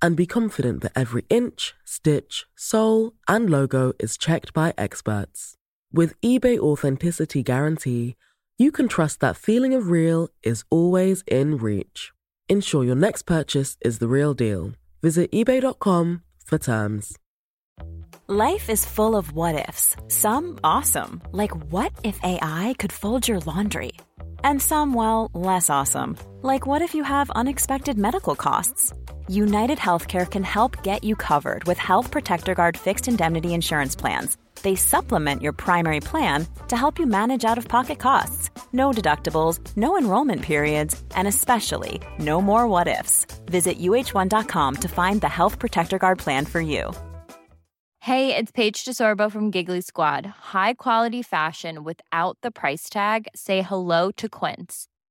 and be confident that every inch, stitch, sole, and logo is checked by experts. With eBay Authenticity Guarantee, you can trust that feeling of real is always in reach. Ensure your next purchase is the real deal. Visit eBay.com for terms. Life is full of what ifs. Some awesome, like what if AI could fold your laundry? And some, well, less awesome, like what if you have unexpected medical costs? United Healthcare can help get you covered with Health Protector Guard fixed indemnity insurance plans. They supplement your primary plan to help you manage out of pocket costs. No deductibles, no enrollment periods, and especially no more what ifs. Visit uh1.com to find the Health Protector Guard plan for you. Hey, it's Paige DeSorbo from Giggly Squad. High quality fashion without the price tag? Say hello to Quince.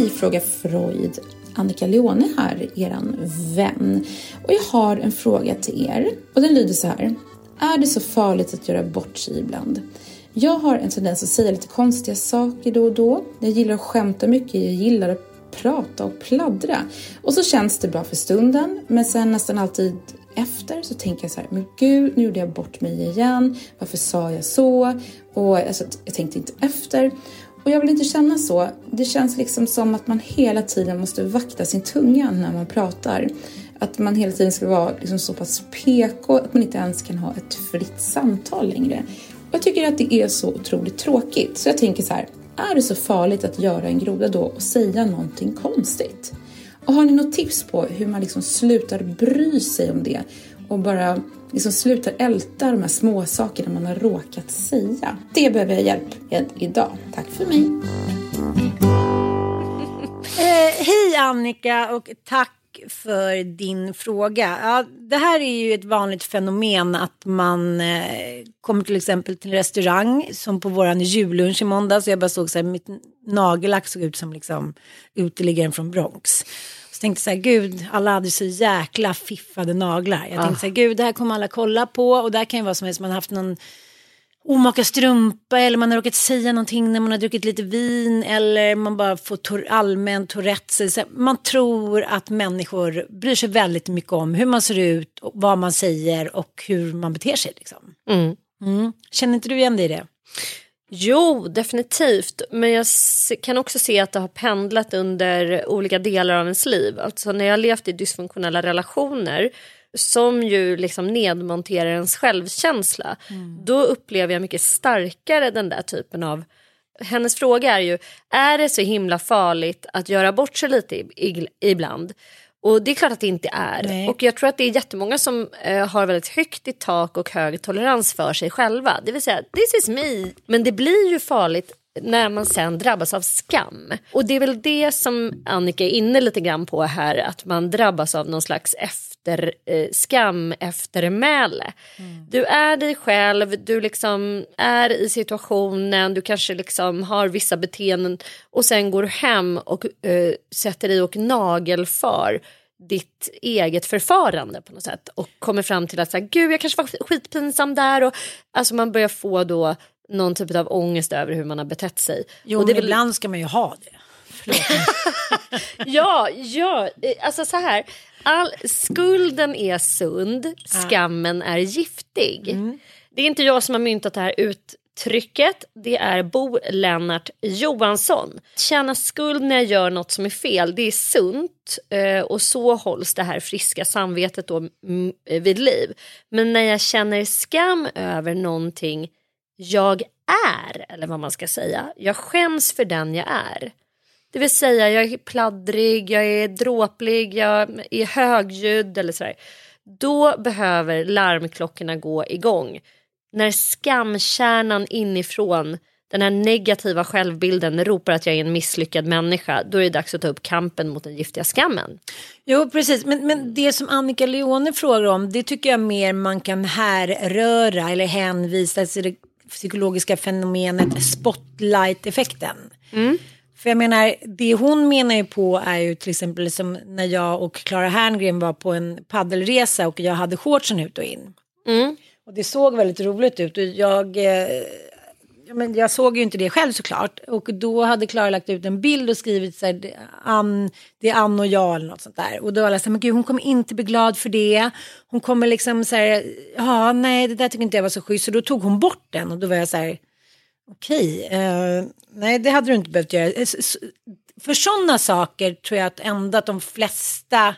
Hej, Fråga Freud. Annika Leone här, eran vän. Och jag har en fråga till er. Och den lyder så här. Är det så farligt att göra bort sig ibland? Jag har en tendens att säga lite konstiga saker då och då. Jag gillar att skämta mycket, jag gillar att prata och pladdra. Och så känns det bra för stunden, men sen nästan alltid efter så tänker jag så här, men gud, nu gjorde jag bort mig igen. Varför sa jag så? Och alltså, jag tänkte inte efter. Och jag vill inte känna så. Det känns liksom som att man hela tiden måste vakta sin tunga när man pratar. Att man hela tiden ska vara liksom så pass PK att man inte ens kan ha ett fritt samtal längre. Och jag tycker att det är så otroligt tråkigt. Så jag tänker så här, är det så farligt att göra en groda då och säga någonting konstigt? Och har ni något tips på hur man liksom slutar bry sig om det och bara liksom slutar älta de här små sakerna man har råkat säga? Det behöver jag hjälp med idag. Tack för mig! Eh, hej Annika och tack för din fråga. Ja, det här är ju ett vanligt fenomen att man eh, kommer till exempel till en restaurang som på våran jullunch i måndags. Jag bara såg så här, mitt nagellack såg ut som liksom uteliggaren från Bronx. Så tänkte så här, gud, alla hade så jäkla fiffade naglar. Jag tänkte så här, gud, det här kommer alla kolla på och där kan ju vara som helst, man har haft någon omaka strumpa eller man har råkat säga någonting när man har druckit lite vin eller man bara får tor allmän Tourettes. Man tror att människor bryr sig väldigt mycket om hur man ser ut, och vad man säger och hur man beter sig. Liksom. Mm. Mm. Känner inte du igen dig i det? Jo, definitivt. Men jag kan också se att det har pendlat under olika delar av ens liv. Alltså när jag har levt i dysfunktionella relationer som ju liksom nedmonterar ens självkänsla. Mm. Då upplever jag mycket starkare den där typen av hennes fråga är ju, är det så himla farligt att göra bort sig lite ibland? Och det är klart att det inte är. Nej. Och jag tror att det är jättemånga som eh, har väldigt högt i tak och hög tolerans för sig själva. Det vill säga, this is me. Men det blir ju farligt när man sen drabbas av skam. Och det är väl det som Annika är inne lite grann på här, att man drabbas av någon slags efter, eh, skam eftermäle. Mm. Du är dig själv, du liksom är i situationen, du kanske liksom har vissa beteenden och sen går du hem och eh, sätter dig och nagelfar ditt eget förfarande på något sätt och kommer fram till att så här, gud jag kanske var skitpinsam där och alltså man börjar få då någon typ av ångest över hur man har betett sig. Jo, och det men ibland ska man ju ha det. ja, ja, alltså så här. All, skulden är sund, skammen är giftig. Mm. Det är inte jag som har myntat det här uttrycket. Det är Bo Lennart Johansson. Känna skuld när jag gör något som är fel, det är sunt. Eh, och så hålls det här friska samvetet då vid liv. Men när jag känner skam över någonting jag är, eller vad man ska säga. Jag skäms för den jag är. Det vill säga jag är pladdrig, jag är dråplig, jag är högljudd eller sådär. Då behöver larmklockorna gå igång. När skamkärnan inifrån, den här negativa självbilden ropar att jag är en misslyckad människa, då är det dags att ta upp kampen mot den giftiga skammen. Jo, precis. Men, men det som Annika Leone frågar om, det tycker jag mer man kan härröra eller hänvisa till det psykologiska fenomenet spotlight-effekten. Mm. För jag menar, det hon menar ju på är ju till exempel som när jag och Clara Herngren var på en paddelresa och jag hade shortsen ut och in. Mm. Och det såg väldigt roligt ut och jag eh, Ja, men jag såg ju inte det själv såklart. Och då hade Klara lagt ut en bild och skrivit så här, Ann, det är Ann och jag eller något sånt där. Och då var alla så här, men gud hon kommer inte bli glad för det. Hon kommer liksom så här, ja nej det där tycker inte jag var så schysst. Så då tog hon bort den och då var jag så här, okej, uh, nej det hade du inte behövt göra. Eh, för sådana saker tror jag att ändå att de flesta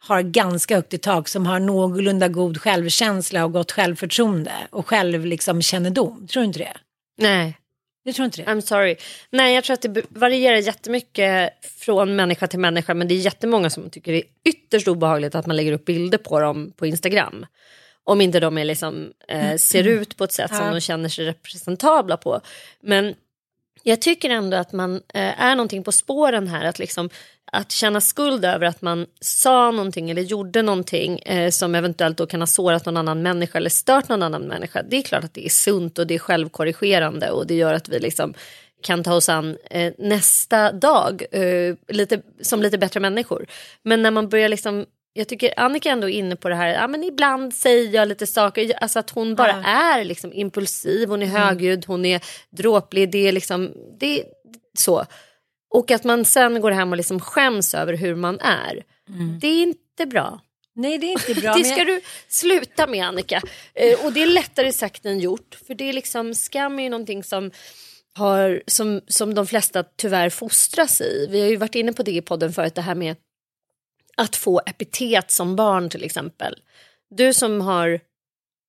har ganska högt i tak som har någorlunda god självkänsla och gott självförtroende och själv liksom kännedom. Tror du inte det? Nej. Jag tror inte det. I'm sorry. Nej, jag tror att det varierar jättemycket från människa till människa. Men det är jättemånga som tycker det är ytterst obehagligt att man lägger upp bilder på dem på Instagram. Om inte de är liksom, eh, ser mm. ut på ett sätt som de känner sig representabla på. Men jag tycker ändå att man eh, är någonting på spåren här. Att, liksom, att känna skuld över att man sa någonting eller gjorde någonting eh, som eventuellt då kan ha sårat någon annan människa eller stört någon annan människa. Det är klart att det är sunt och det är självkorrigerande och det gör att vi liksom kan ta oss an eh, nästa dag eh, lite, som lite bättre människor. Men när man börjar liksom jag tycker Annika ändå är inne på det här, ja, men ibland säger jag lite saker, alltså att hon bara ja. är liksom impulsiv, hon är mm. högljudd, hon är dråplig, det är liksom, det är så. Och att man sen går hem och liksom skäms över hur man är. Det är inte bra. Nej, det är inte bra. det ska jag- du sluta med Annika. Eh, och det är lättare sagt än gjort. För det är liksom, skam är ju någonting som, har, som, som de flesta tyvärr fostras i. Vi har ju varit inne på det i podden förut, det här med att få epitet som barn till exempel. Du som har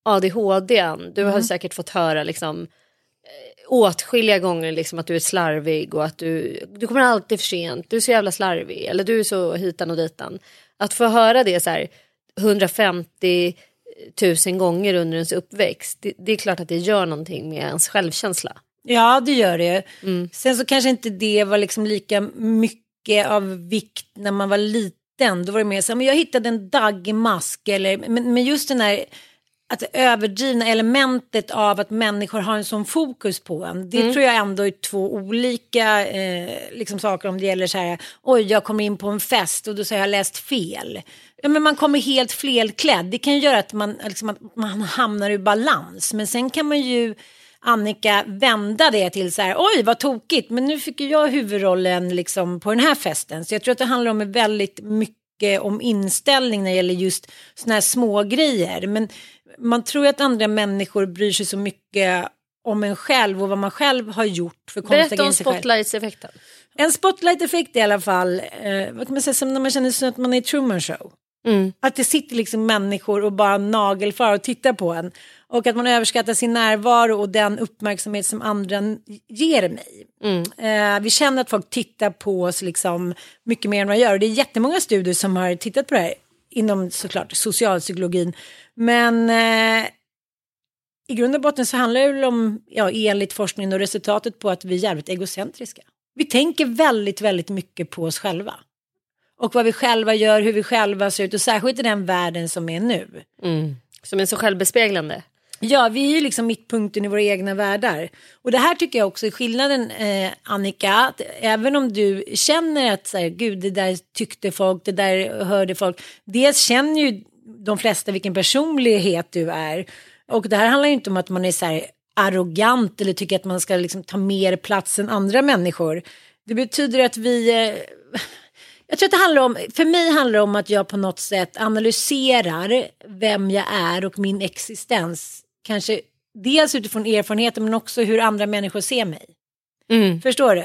ADHD, du har säkert fått höra liksom eh, åtskilliga gånger liksom att du är slarvig och att du, du kommer alltid för sent, du är så jävla slarvig eller du är så hitan och ditan. Att få höra det så här 150 000 gånger under ens uppväxt, det, det är klart att det gör någonting med ens självkänsla. Ja, det gör det. Mm. Sen så kanske inte det var liksom lika mycket av vikt när man var liten. Då var det mer så här, men jag hittade en dagmask. Eller, men, men just den här att överdrivna elementet av att människor har en sån fokus på en. Det tror jag ändå är två olika eh, liksom saker om det gäller så här, oj jag kommer in på en fest och då säger jag har läst fel. Ja, men man kommer helt felklädd. Det kan göra att man, liksom, att man hamnar ur balans. Men sen kan man ju Annika vända det till så här, oj vad tokigt, men nu fick ju jag huvudrollen liksom på den här festen. Så jag tror att det handlar om väldigt mycket om inställning när det gäller just såna här små grejer. Men man tror ju att andra människor bryr sig så mycket om en själv och vad man själv har gjort för konstiga Berätta om spotlights-effekten. En spotlight-effekt i alla fall, eh, vad kan man säga, som när man känner sig att man är i Truman Show. Mm. Att det sitter liksom människor och bara nagelfar och tittar på en. Och att man överskattar sin närvaro och den uppmärksamhet som andra ger mig. Eh, vi känner att folk tittar på oss liksom mycket mer än vad de gör. Och det är jättemånga studier som har tittat på det här inom såklart socialpsykologin. Men eh, i grund och botten så handlar det väl om, ja, enligt forskningen och resultatet på att vi är jävligt egocentriska. Vi tänker väldigt, väldigt mycket på oss själva. Och vad vi själva gör, hur vi själva ser ut och särskilt i den världen som är nu. Som är så självbespeglande. Ja, vi är ju liksom mittpunkten i våra egna världar. Och det här tycker jag också är skillnaden, eh, Annika. Att även om du känner att så här, gud, det där tyckte folk, det där hörde folk. Dels känner ju de flesta vilken personlighet du är. Och det här handlar ju inte om att man är så här arrogant eller tycker att man ska liksom ta mer plats än andra människor. Det betyder att vi... Eh, jag tror att det handlar om, för mig handlar det om att jag på något sätt analyserar vem jag är och min existens. Kanske dels utifrån erfarenheter men också hur andra människor ser mig. Förstår du?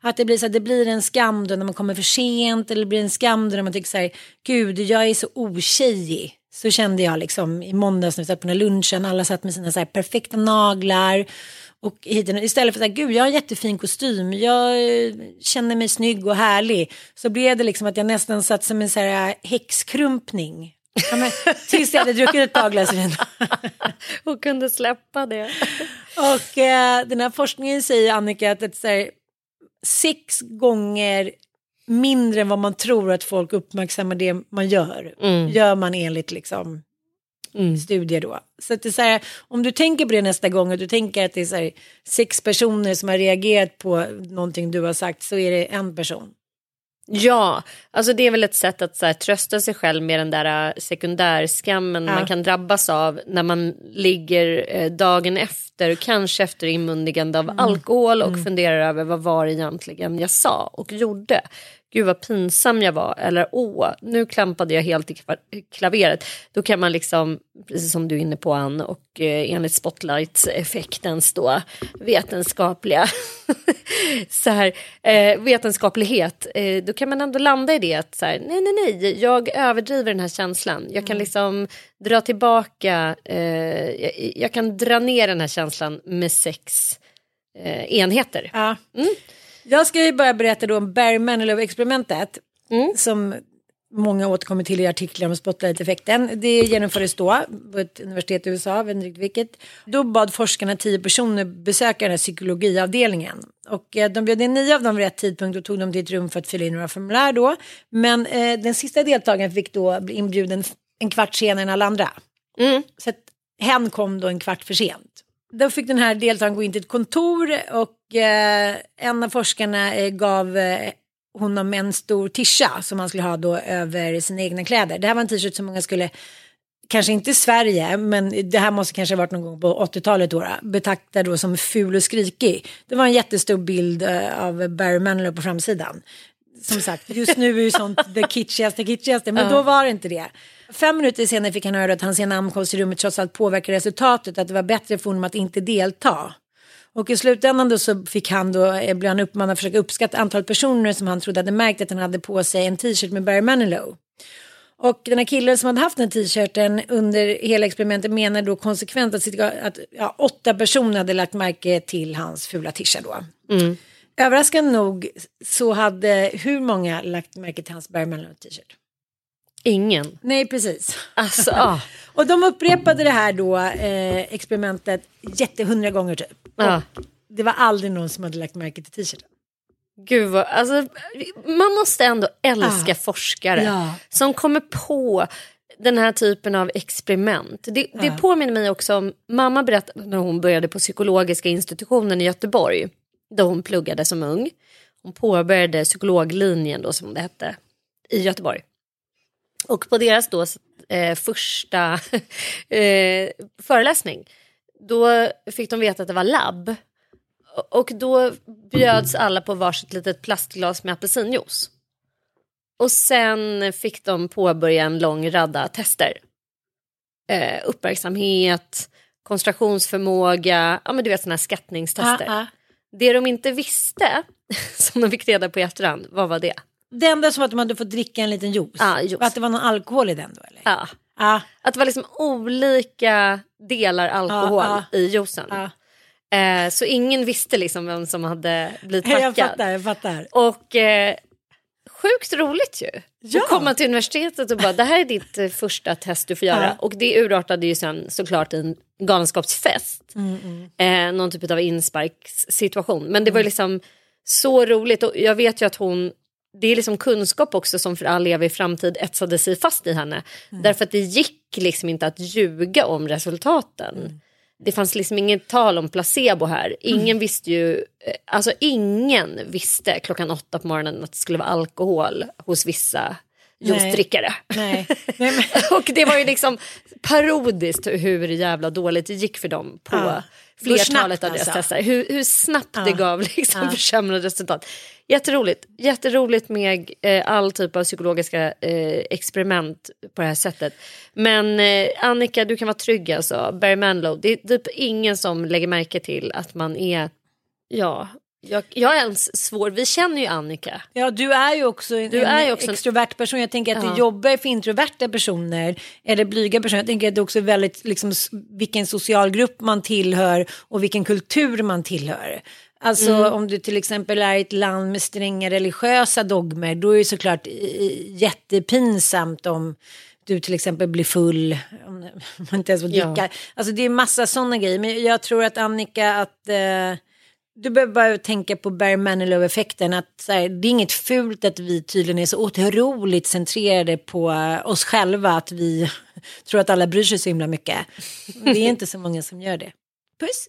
Att det blir, så här, det blir en skam då när man kommer för sent eller det blir en skam då när man tycker så här, gud jag är så otjejig. Så kände jag liksom i måndags när vi satt på den lunchen, alla satt med sina så här perfekta naglar. Och istället för att säga, gud jag har en jättefin kostym, jag eh, känner mig snygg och härlig. Så blev det liksom att jag nästan satt som en så här häxkrumpning. Ja, men, tills jag hade druckit ett par glas vin. Och kunde släppa det. Och eh, den här forskningen säger Annika att ett, så här, sex gånger mindre än vad man tror att folk uppmärksammar det man gör. Gör man enligt liksom studier då. Så att det är så här, om du tänker på det nästa gång och du tänker att det är här, sex personer som har reagerat på någonting du har sagt så är det en person. Ja, alltså det är väl ett sätt att så här, trösta sig själv med den där äh, sekundärskammen Ja. man kan drabbas av när man ligger eh, dagen efter, kanske efter inmundigande av alkohol och funderar över vad var egentligen jag sa och gjorde. Gud vad pinsam jag var eller åh, nu klampade jag helt i klaveret. Då kan man liksom, precis som du är inne på Ann och eh, enligt spotlights-effektens då vetenskapliga så här, eh, vetenskaplighet, eh, då kan man ändå landa i det att så här, nej, nej, nej, jag överdriver den här känslan. Jag kan liksom dra tillbaka, jag, jag kan dra ner den här känslan med sex enheter. Ja. Jag ska ju bara berätta då om Barry Manilow-experimentet. Som många återkommer till i artiklar om spotlight-effekten. Det genomfördes då på ett universitet i USA, vet inte vilket. Då bad forskarna tio personer besöka den här psykologiavdelningen. Och eh, de bjöd in nio av dem vid rätt tidpunkt och tog dem till ett rum för att fylla in några formulär då. Men eh, den sista deltagaren fick då bli inbjuden en kvart senare än alla andra. Så att hen kom då en kvart för sent. Då fick den här deltagaren gå in till ett kontor och eh, en av forskarna eh, gav eh, honom en stor tischa som han skulle ha då över sina egna kläder. Det här var en t-shirt som många skulle kanske inte i Sverige, men det här måste kanske ha varit någon gång på 80-talet då, betraktad då som ful och skrikig. Det var en jättestor bild eh, av Barry Manilow på framsidan. Som sagt, just nu är ju sånt det kitschigaste, kitschigaste, men då var det inte det. Fem minuter senare fick han höra att hans ankomst i rummet trots allt påverkar resultatet, att det var bättre för honom att inte delta. Och i slutändan då så fick han då, eh, blev han uppmanad att försöka uppskatta antalet personer som han trodde hade märkt att han hade på sig en t-shirt med Barry Manilow. Och den här killen som hade haft den t-shirten under hela experimentet menar då konsekvent att, att ja, åtta personer hade lagt märke till hans fula tisha då. Mm. Överraskande nog så hade hur många lagt märke till hans Barry Manilow t-shirt? Ingen. Nej, precis. Alltså, ah. och de upprepade det här då, eh, experimentet, jättehundra gånger typ. Ah. Det var aldrig någon som hade lagt märke till t-shirten. Gud vad, alltså, man måste ändå älska Ah. forskare Ja. som kommer på den här typen av experiment. Det, det påminner mig också om, mamma berättade när hon började på psykologiska institutionen i Göteborg, då hon pluggade som ung. Hon påbörjade psykologlinjen då som det hette i Göteborg. Och på deras då eh, första eh, föreläsning, då fick de veta att det var labb. Och då bjöds alla på varsitt litet plastglas med apelsinjuice. Och sen fick de påbörja en lång radda tester. Eh, uppmärksamhet, koncentrationsförmåga, ja men du vet sådana här skattningstester. Ah, ah. Det de inte visste, som de fick reda på i efterhand, vad var det? Det enda som att de hade fått dricka en liten juice. Ja, juice. Att det var någon alkohol i den då eller? Ja. Ja. Att det var liksom olika delar alkohol Ja, i juicen. Ja. Eh, så ingen visste liksom vem som hade blivit Jag tackad. fattar, jag fattar. Och eh, sjukt roligt ju. Ja. Att komma till universitetet och bara det här är ditt eh, första test du får göra. Ja. Och det urartade ju sen såklart i en galenskapsfest. Mm, Eh, någon typ av insparkssituation. Men det var ju liksom så roligt och jag vet ju att hon det är liksom kunskap också som för all evig framtid etsade sig fast i henne. Mm. Därför att det gick liksom inte att ljuga om resultaten. Mm. Det fanns liksom inget tal om placebo här. Ingen visste ju, eh, alltså ingen visste klockan åtta på morgonen att det skulle vara alkohol hos vissa juicedrickare. Nej. Nej, men, Och det var ju liksom parodiskt hur jävla dåligt det gick för dem på Ja. flertalet snabbt av deras alltså. tester. Hur, hur snabbt det Ja. gav liksom Ja. försämrade resultat. Jätteroligt. Jätteroligt med eh, all typ av psykologiska eh, experiment på det här sättet. Men eh, Annika, du kan vara trygg alltså. Barry Manilow, det är typ ingen som lägger märke till att man är, ja, jag, jag är ens svår, vi känner ju Annika. ja, du är ju också en, Du är också en- extrovert person. Jag tänker att Ja. du jobbar för introverta personer eller blyga personer. Jag tänker att det också är väldigt liksom, vilken socialgrupp man tillhör och vilken kultur man tillhör. Alltså Mm. om du till exempel är i ett land med stränga religiösa dogmer då är det såklart jättepinsamt om du till exempel blir full, om man inte ens får Ja. dricka. Alltså det är massa sådana grejer. Men jag tror att Annika, att eh, du behöver bara tänka på Barry Manilow-effekten. Att så här, det är inget fult att vi tydligen är så otroligt centrerade på eh, oss själva. Att vi tror att alla bryr sig så himla mycket. Det är inte så många som gör det. Puss!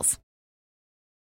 details.